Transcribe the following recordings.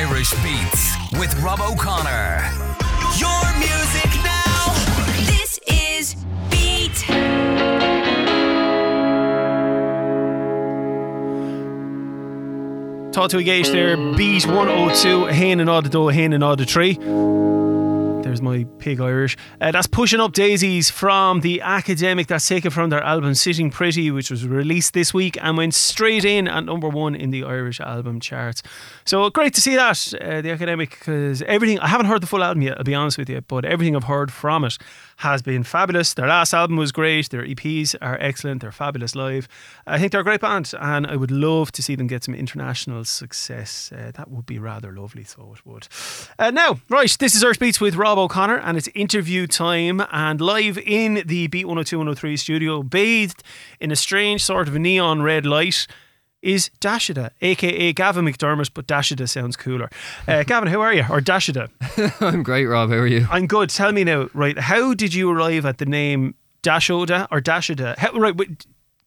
Irish Beats with Rob O'Connor. Your music now. This is Beat. Tá tú géis there beat 102 hain and odd do hain and odd tree. There's my pig Irish. Uh, that's pushing up daisies from the academic. That's taken from their album Sitting Pretty, which was released this week and went straight in at number one in the Irish album charts. So great to see that uh, the academic because everything. I haven't heard the full album yet. I'll be honest with you, but everything I've heard from it has been fabulous. Their last album was great. Their EPs are excellent. They're fabulous live. I think they're a great band, and I would love to see them get some international success. Uh, that would be rather lovely, so it would. Uh, now, right, this is Irish Beats with Rob O'Connor, and it's interview time, and live in the Beat 102 103 studio, bathed in a strange sort of neon red light. Is Dashida, aka Gavin McDermott, but Dashida sounds cooler. Uh, Gavin, how are you? Or Dashida? I'm great, Rob. How are you? I'm good. Tell me now, right? How did you arrive at the name Dashoda or Dashida? How, right,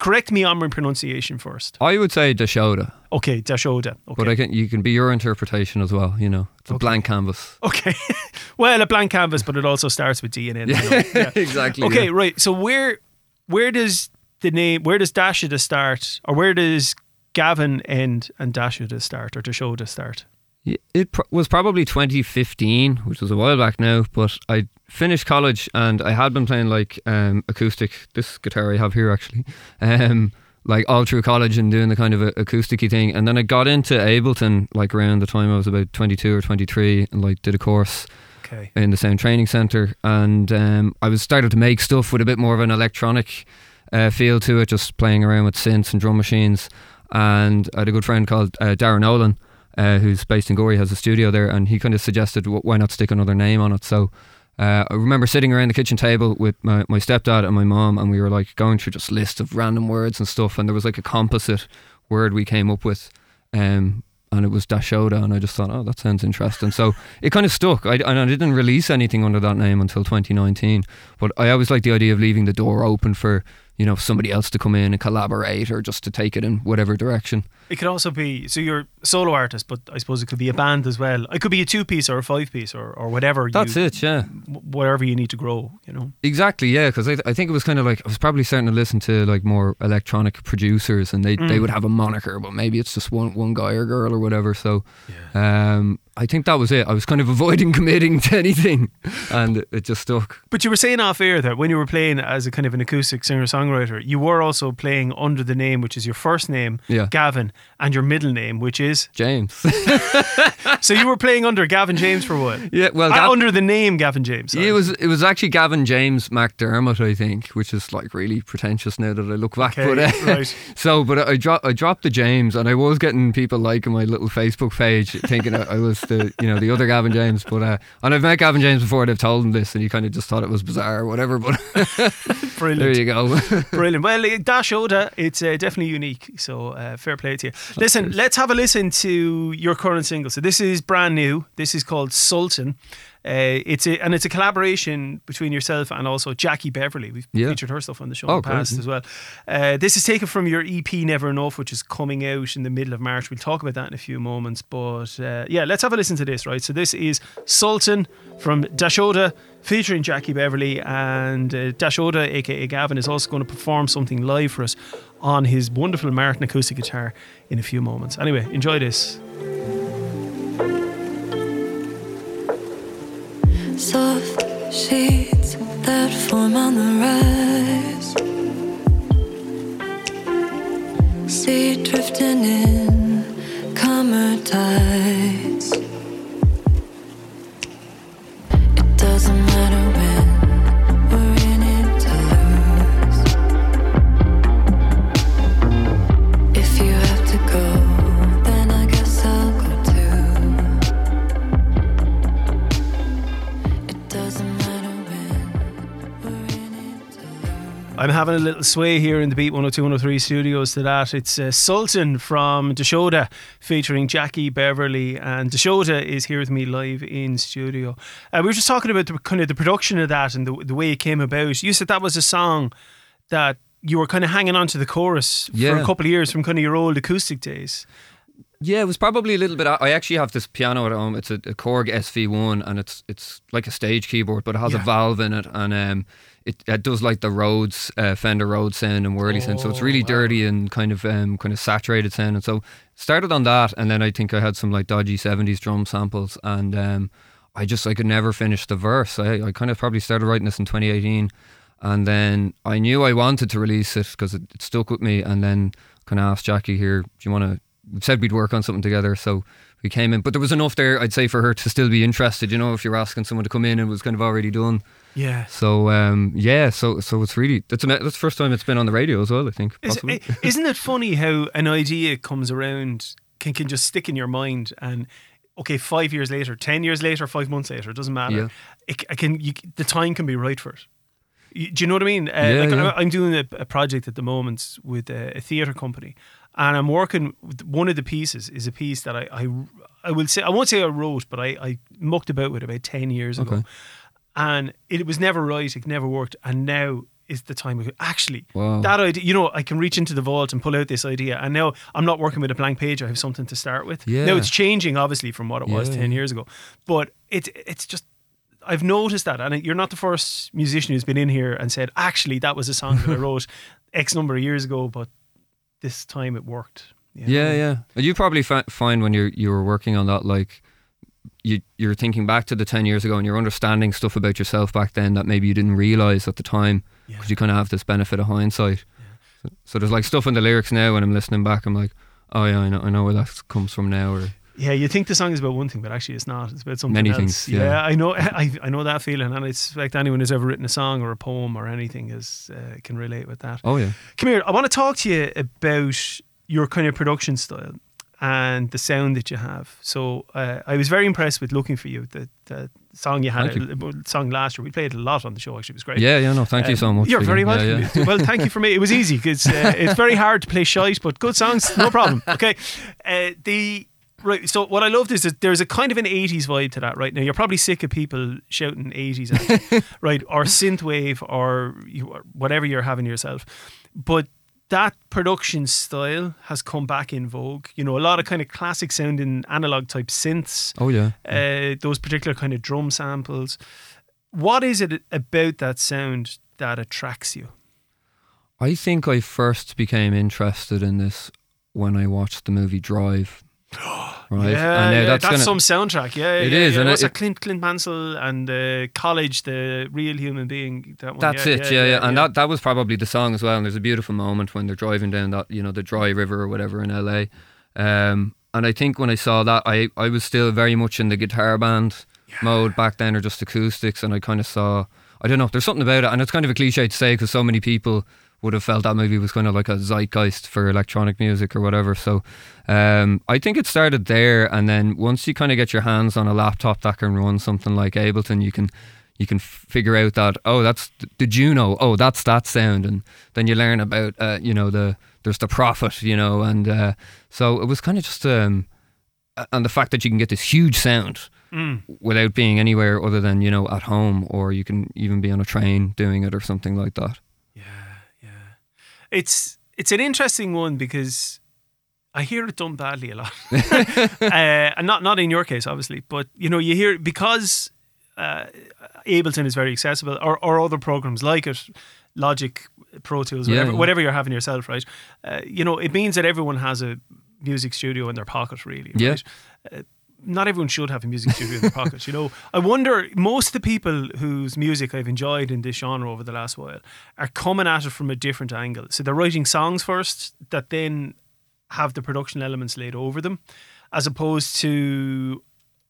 correct me on my pronunciation first. I would say Dashoda, Okay, Dashoda. Okay. but I can you can be your interpretation as well. You know, it's a blank canvas. okay. well, a blank canvas, but it also starts with D it. you know. Yeah. exactly. Okay, yeah. right. So where where does the name where does Dashoda start, or where does Gavin end and Dashoda start, or Dashoda start? It pr- was probably 2015, which was a while back now. But I finished college and I had been playing like um, acoustic. This guitar I have here actually. Um, like all through college and doing the kind of a acousticy thing, and then I got into Ableton like around the time I was about 22 or 23, and like did a course Okay. in the same training center, and um, I was started to make stuff with a bit more of an electronic uh, feel to it, just playing around with synths and drum machines. And I had a good friend called uh, Darren Nolan, uh, who's based in Gorey, has a studio there, and he kind of suggested "Wh- why not stick another name on it. So uh, I remember sitting around the kitchen table with my, my stepdad and my mom, and we were like going through just lists of random words and stuff, and there was like a composite word we came up with. Um, and it was Dashoda, and I just thought, oh, that sounds interesting. So it kind of stuck. I, and I didn't release anything under that name until 2019. But I always like the idea of leaving the door open for you know somebody else to come in and collaborate, or just to take it in whatever direction. It could also be so you're a solo artist, but I suppose it could be a band as well. It could be a two piece or a five piece or, or whatever. That's you, it, yeah. Whatever you need to grow, you know. Exactly, yeah. Because I, I think it was kind of like I was probably starting to listen to like more electronic producers, and they they would have a moniker, but maybe it's just one one guy or girl or whatever. So, um, I think that was it. I was kind of avoiding committing to anything, and it, it just stuck. But you were saying off air that when you were playing as a kind of an acoustic singer songwriter, you were also playing under the name, which is your first name, Yeah. Gavin, and your middle name, which is. James. So you were playing under Gavin James for what? yeah, well, Uh, under the name Gavin James. sorry. It was it was actually Gavin James McDermott, I think, which is like really pretentious now that I look back. Okay, but uh, right. so, but I dropped I dropped the James, and I was getting people liking my little Facebook page, thinking I was the you know the other Gavin James. But uh, and I've met Gavin James before. They've told him this, and he kind of just thought it was bizarre or whatever. But there you go. Brilliant. Well, uh, Dash Oda, it's uh, definitely unique. So uh, fair play Listen, let's have a listen to your current single. So this is brand new. This is called Sultan. Uh, it's a, and it's a collaboration between yourself and also Jackie Beverly. We've Yeah. featured her stuff on the show Oh, in the past yeah. as well. Uh, this is taken from your EP Never Enough, which is coming out in the middle of March. We'll talk about that in a few moments. But uh, yeah, let's have a listen to this, right? So this is Sultan from Dashoda featuring Jackie Beverly and uh, Dashoda, aka Gavin, is also going to perform something live for us on his wonderful Martin acoustic guitar in a few moments. Anyway, enjoy this. Soft sheets that form on the rise. Sea drifting in, calmer tides. It doesn't matter I'm having a little sway here in the Beat 102 103 studios to that. It's uh, Sultan from Dashoda featuring Jackie Beverly, and Dashoda is here with me live in studio. Uh, we were just talking about the kind of the production of that and the, the way it came about. You said that was a song that you were kind of hanging on to the chorus for a couple of years from kind of your old acoustic days. Yeah, it was probably a little bit. I actually have this piano at home. It's a, a Korg SV1, and it's it's like a stage keyboard, but it has Yeah. a valve in it, and um, it, it does like the Rhodes uh, Fender Rhodes sound and whirly sound. So it's Oh, really wow. dirty and kind of um, kind of saturated sound. And so started on that, and then I think I had some like dodgy '70s drum samples, and um, I just I could never finish the verse. I, I kind of probably started writing this in 2018, and then I knew I wanted to release it because it, it stuck with me, and then kind of asked Jackie here, do you want to? Said we'd work on something together, so we came in. But there was enough there, I'd say, for her to still be interested. You know, if you're asking someone to come in, and it was kind of already done. Yeah. So um, yeah, so so it's really that's that's the first time it's been on the radio as well. I think. Is, i- isn't it funny how an idea comes around can can just stick in your mind and okay, five years later, ten years later, five months later, it doesn't matter. Yeah. It, I can you, the time can be right for it. You- Do you know what I mean? Uh, Yeah, like yeah. I'm doing a, a project at the moment with a, a theatre company, and I'm working. With one of the pieces is a piece that I, I, I will say I won't say I wrote, but I, I mucked about with about ten years ago, and it was never right. It never worked, and now is the time. of. Actually, Wow. that idea, you know, I can reach into the vault and pull out this idea, and now I'm not working with a blank page. I have something to start with. Yeah. Now it's changing, obviously, from what it was Yeah, ten years ago, but it it's just. I've noticed that, and you're not the first musician who's been in here and said, "Actually, that was a song that I wrote X number of years ago, but this time it worked." You know? Yeah, yeah. You probably fi- find when you're you were working on that, like you you're thinking back to the ten years ago, and you're understanding stuff about yourself back then that maybe you didn't realize at the time, Yeah. because you kind of have this benefit of hindsight. So, so there's like stuff in the lyrics now when I'm listening back, I'm like, oh yeah, I know, I know where that comes from now. Or Yeah, you think the song is about one thing, but actually it's not. It's about something Many else. things, yeah. I know. I, I know that feeling, and I suspect anyone who's ever written a song or a poem or anything is uh, can relate with that. oh yeah, Come here. I want to talk to you about your kind of production style and the sound that you have. So uh, I was very impressed with looking for you. The, the song you had, uh, song last year. We played a lot on the show. Actually, it was great. yeah, yeah. No, thank you Um, so much. You're very welcome. Yeah, yeah. well, thank you for me. It was easy because uh, it's very hard to play shite, but good songs, no problem. Okay, uh, the right. So what I loved is that there's a kind of an '80s vibe to that. Right now, you're probably sick of people shouting '80s, at you, right, or synthwave, or you, or whatever you're having yourself, but. That production style has come back in vogue. You know, a lot of kind of classic sounding analog type synths Oh yeah. uh, those particular kind of drum samples. What is it about that sound that attracts you? I think I first became interested in this when I watched the movie Drive. Right, Yeah, yeah, that's, that's, gonna, some soundtrack. Yeah, It yeah, is, Yeah. and What's it- that? Clint Clint Mansell and uh, College, the real human being. That one. That's it, yeah, yeah, And that, that was probably the song as well. And there's a beautiful moment when they're driving down that, you know, the dry river or whatever in LA. Um, and I think when I saw that, I, I was still very much in the guitar band mode back then, or just acoustics. And I kind of saw, I don't know, there's something about it. And it's kind of a cliche to say because so many people would have felt that movie was kind of like a zeitgeist for electronic music or whatever. So um, I think it started there. And then once you kind of get your hands on a laptop that can run something like Ableton, you can you can figure out that oh that's the Juno oh that's that sound and then you learn about uh, you know the there's the prophet you know and uh, so it was kind of just um and the fact that you can get this huge sound Mm. without being anywhere other than you know at home or you can even be on a train doing it or something like that It's it's an interesting one because I hear it done badly a lot, uh, and not not in your case, obviously, but you know you hear because uh, Ableton is very accessible, or or other programs like it, Logic, Pro Tools, Yeah, whatever, yeah. whatever you're having yourself, right? Uh, you know, it means that everyone has a music studio in their pocket, really. Yeah. Right? Not everyone should have a music studio in their pocket. You know, I wonder most of the people whose music I've enjoyed in this genre over the last while are coming at it from a different angle. So they're writing songs first that then have the production elements laid over them, as opposed to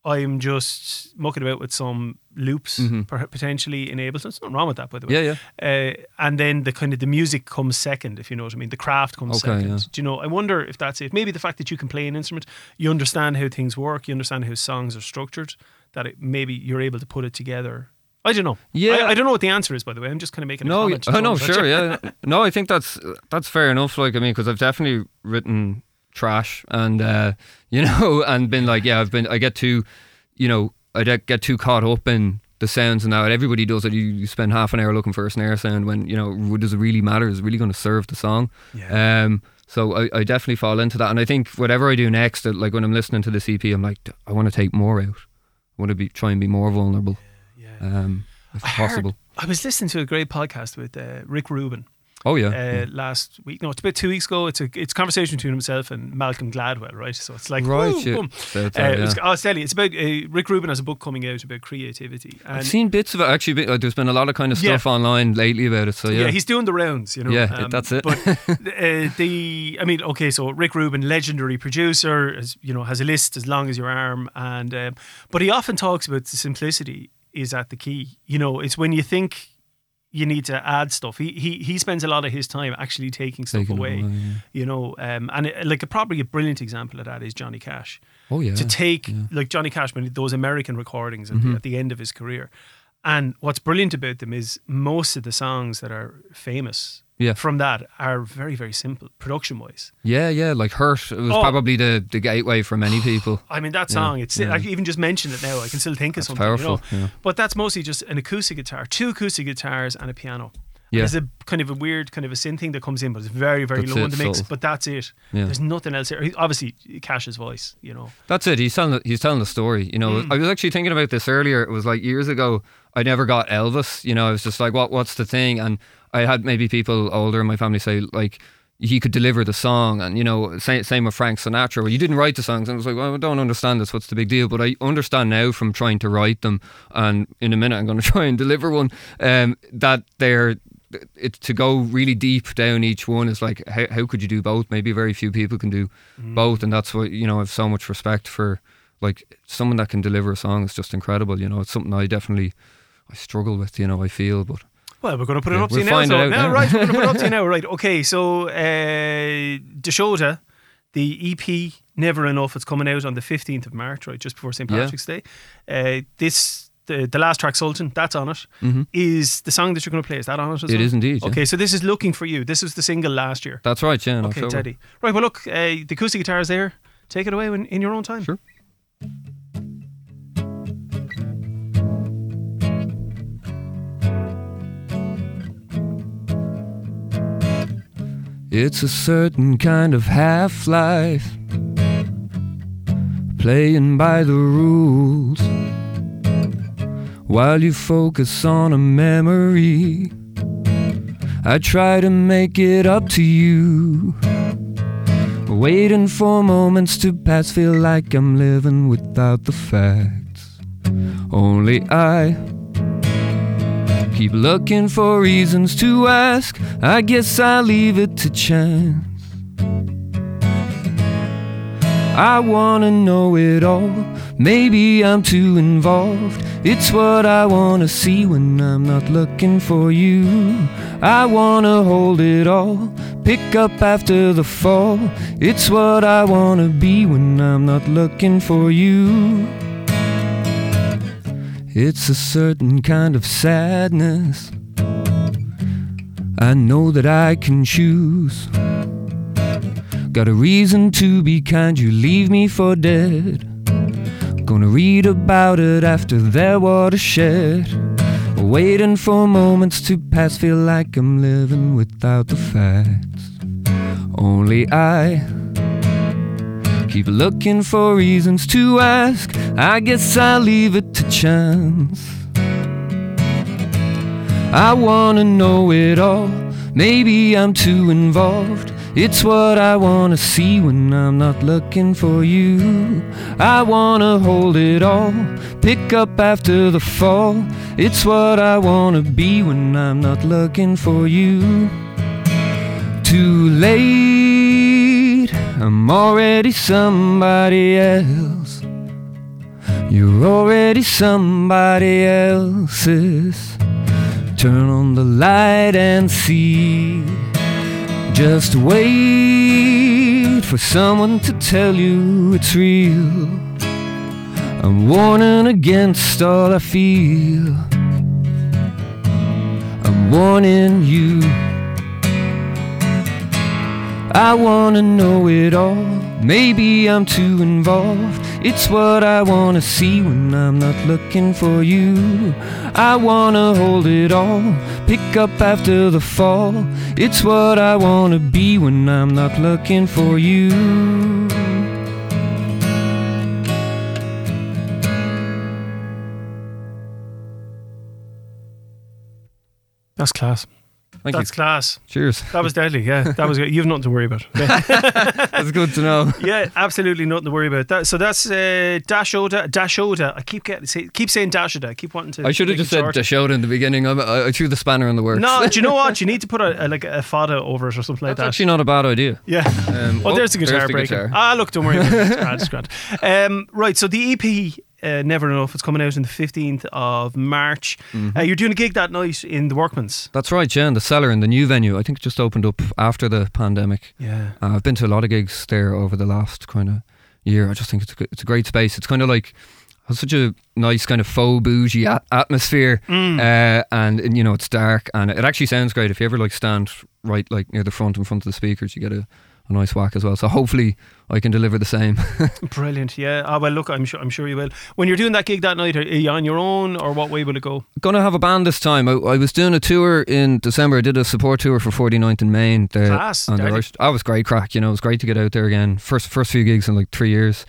I'm just mucking about with some loops per- potentially in Ableton. There's nothing wrong with that, by the way. yeah yeah Uh, and then the kind of the music comes second, if you know what I mean. The craft comes Okay, second. yeah. Do you know? I wonder if that's it. Maybe the fact that you can play an instrument, you understand how things work, you understand how songs are structured, that it, maybe you're able to put it together. I don't know. Yeah. I, I don't know what the answer is, by the way. I'm just kind of making a no comment. I know sure yeah no I think that's that's fair enough like I mean because I've definitely written trash and uh, you know and been like yeah I've been I get too you know I get get too caught up in the sounds and now everybody does it you, you spend half an hour looking for a snare sound when you know does it really matter is it really going to serve the song Yeah. um So I, I definitely fall into that, and I think whatever I do next, like when I'm listening to the EP I'm like, I want to take more out. I want to be try and be more vulnerable, Yeah. um, if I heard- possible. I was listening to a great podcast with uh, Rick Rubin Oh yeah, uh, last week. No, it's about two weeks ago. It's a it's a conversation between himself and Malcolm Gladwell, right? So it's like right. woo, yeah. boom. So it's, Uh, yeah. I'll tell you, it's about uh, Rick Rubin has a book coming out about creativity. And I've seen bits of it actually. uh, There's been a lot of kind of Yeah. stuff online lately about it. So yeah. yeah, he's doing the rounds, you know. Yeah, that's it. But uh, the, I mean, okay, so Rick Rubin, legendary producer, is, you know, has a list as long as your arm, and um, but he often talks about the simplicity is at the key. You know, it's when you think you need to add stuff. He he he spends a lot of his time actually taking stuff Taking away. away, yeah. You know, um, and it, like a probably a brilliant example of that is Johnny Cash oh yeah, to take like Johnny Cash when those American recordings at, Mm-hmm. the, at the end of his career. And what's brilliant about them is most of the songs that are famous Yeah. from that are very very simple production wise. yeah, yeah. Like Hurt, it was Oh. probably the the gateway for many people. I mean that Yeah, song, it's yeah. I even just mention it now. I can still think of That's something. powerful, You know? yeah. But that's mostly just an acoustic guitar, two acoustic guitars, and a piano. Yeah. There's a kind of a weird kind of a synth thing that comes in, but it's very very That's low it, in the mix. subtle. But that's it. Yeah. There's nothing else here. Obviously, Cash's voice. You know. That's it. He's telling the, he's telling the story. You know, Mm. I was actually thinking about this earlier. It was like years ago. I never got Elvis. You know, I was just like, what What's the thing? And I had maybe people older in my family say like. He could deliver the song, and you know, same, same with Frank Sinatra. You didn't write the songs, and I was like, well, I don't understand this. What's the big deal? But I understand now from trying to write them, and in a minute I'm going to try and deliver one. Um, that they're it to go really deep down each one is like how, how could you do both maybe very few people can do both and that's what you know I have so much respect for like someone that can deliver a song is just incredible you know it's something I definitely I struggle with you know I feel but Well, we're going to put it Yeah, up to you now. So, now, now. right, we're going to put it up to you now. Right, okay. So, uh, Dashoda, the EP Never Enough, it's coming out on the 15th of March, right, just before St. Yeah. Patrick's Day. Uh, this, the, the last track, Sultan, that's on it. Is the song that you're going to play, is that on it as It well? is indeed, yeah. Okay, so this is Looking For You. This was the single last year. that's right yeah Okay. Teddy. Right, well, look, uh, the acoustic guitar is there. Take it away in, in your own time. Sure. It's a certain kind of half life, playing by the rules. While you focus on a memory, I try to make it up to you. Waiting for moments to pass, feel like I'm living without the facts. Only I keep looking for reasons to ask. I guess I leave it to chance. I wanna know it all. Maybe I'm too involved. It's what I wanna see when I'm not looking for you. I wanna hold it all. Pick up after the fall. It's what I wanna be when I'm not looking for you. It's a certain kind of sadness. I know that I can choose. Got a reason to be kind, you leave me for dead. Gonna read about it after their watershed. Waiting for moments to pass, feel like I'm living without the facts. Only I keep looking for reasons to ask. I guess I'll leave it to chance. I wanna know it all. Maybe I'm too involved. It's what I wanna see when I'm not looking for you. I wanna hold it all, pick up after the fall. It's what I wanna be when I'm not looking for you. Too late, I'm already somebody else. You're already somebody else's. Turn on the light and see. Just wait for someone to tell you it's real. I'm warning against all I feel. I'm warning you. I wanna know it all. Maybe I'm too involved. It's what I wanna see when I'm not looking for you. I wanna hold it all, pick up after the fall. It's what I wanna be when I'm not looking for you. That's class. Thank That's you. class. Cheers. That was deadly. Yeah, that was good. You've nothing to worry about. That's good to know. yeah, absolutely nothing to worry about. That, so that's uh, Dash Oda. Dash Oda. I keep getting say, keep saying Dash Oda. I keep wanting to. I should have just said shorter. Dashoda in the beginning. I, I, threw the spanner in the works. No, do you know what? You need to put a, a like a fada over it or something like That's that. actually not a bad idea. yeah. Um, Oh, there's the guitar the breaking. guitar. Ah, look, don't worry about it. It's grand, it's grand. Um, right, so the EP, uh, Never Enough, it's coming out on the 15th of March. Mm-hmm. Uh, you're doing a gig that night in the Workman's. That's right, yeah, in the cellar in the new venue. I think it just opened up after the pandemic. Yeah. Uh, I've been to a lot of gigs there over the last kind of year. I just think it's a, it's a great space. It's kind of like has such a nice kind of faux bougie a- atmosphere, Mm. uh, and, and, you know it's dark and it actually sounds great. If you ever like stand right like near the front in front of the speakers, you get a, a nice whack as well. So hopefully I can deliver the same. Brilliant. Yeah. Ah, well, look, I'm sure, I'm sure you will. When you're doing that gig that night, are you on your own or what way will it go? Gonna have a band this time. I, I was doing a tour in December. I did a support tour for 49th and Main. There Class, on the deadly. Irish. That was great crack. You know, it was great to get out there again. First first few gigs in like three years.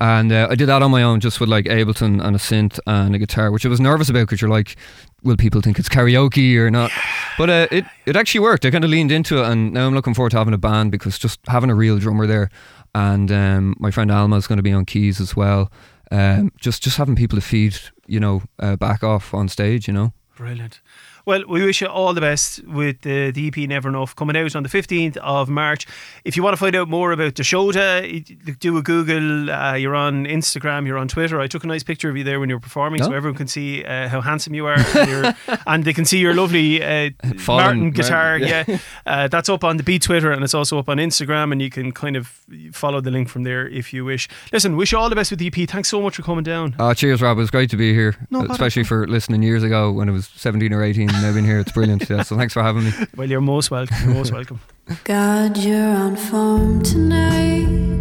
And uh, I did that on my own, just with like Ableton and a synth and a guitar, which I was nervous about because you're like, will people think it's karaoke or not? But uh, it it actually worked. I kind of leaned into it, and now I'm looking forward to having a band because just having a real drummer there, and um, my friend Alma is going to be on keys as well. Um, just just having people to feed, you know, uh, back off on stage, you know. Brilliant. Well, we wish you all the best with the, the EP Never Enough coming out on the 15th of March. If you want to find out more about Dashoda, do a Google. Uh, you're on Instagram, you're on Twitter. I took a nice picture of you there when you were performing so Oh. everyone can see uh, how handsome you are. And, you're- and they can see your lovely uh, Martin guitar. Martin, Yeah. yeah. Uh, that's up on the Beat Twitter and it's also up on Instagram. And you can kind of follow the link from there if you wish. Listen, wish you all the best with the EP. Thanks so much for coming down. Uh, cheers, Rob. It was great to be here, No especially for listening years ago when it was 17 or 18. Now being here, it's brilliant. Yeah, so thanks for having me. Well, you're most welcome. You're most welcome. God, you're on form tonight.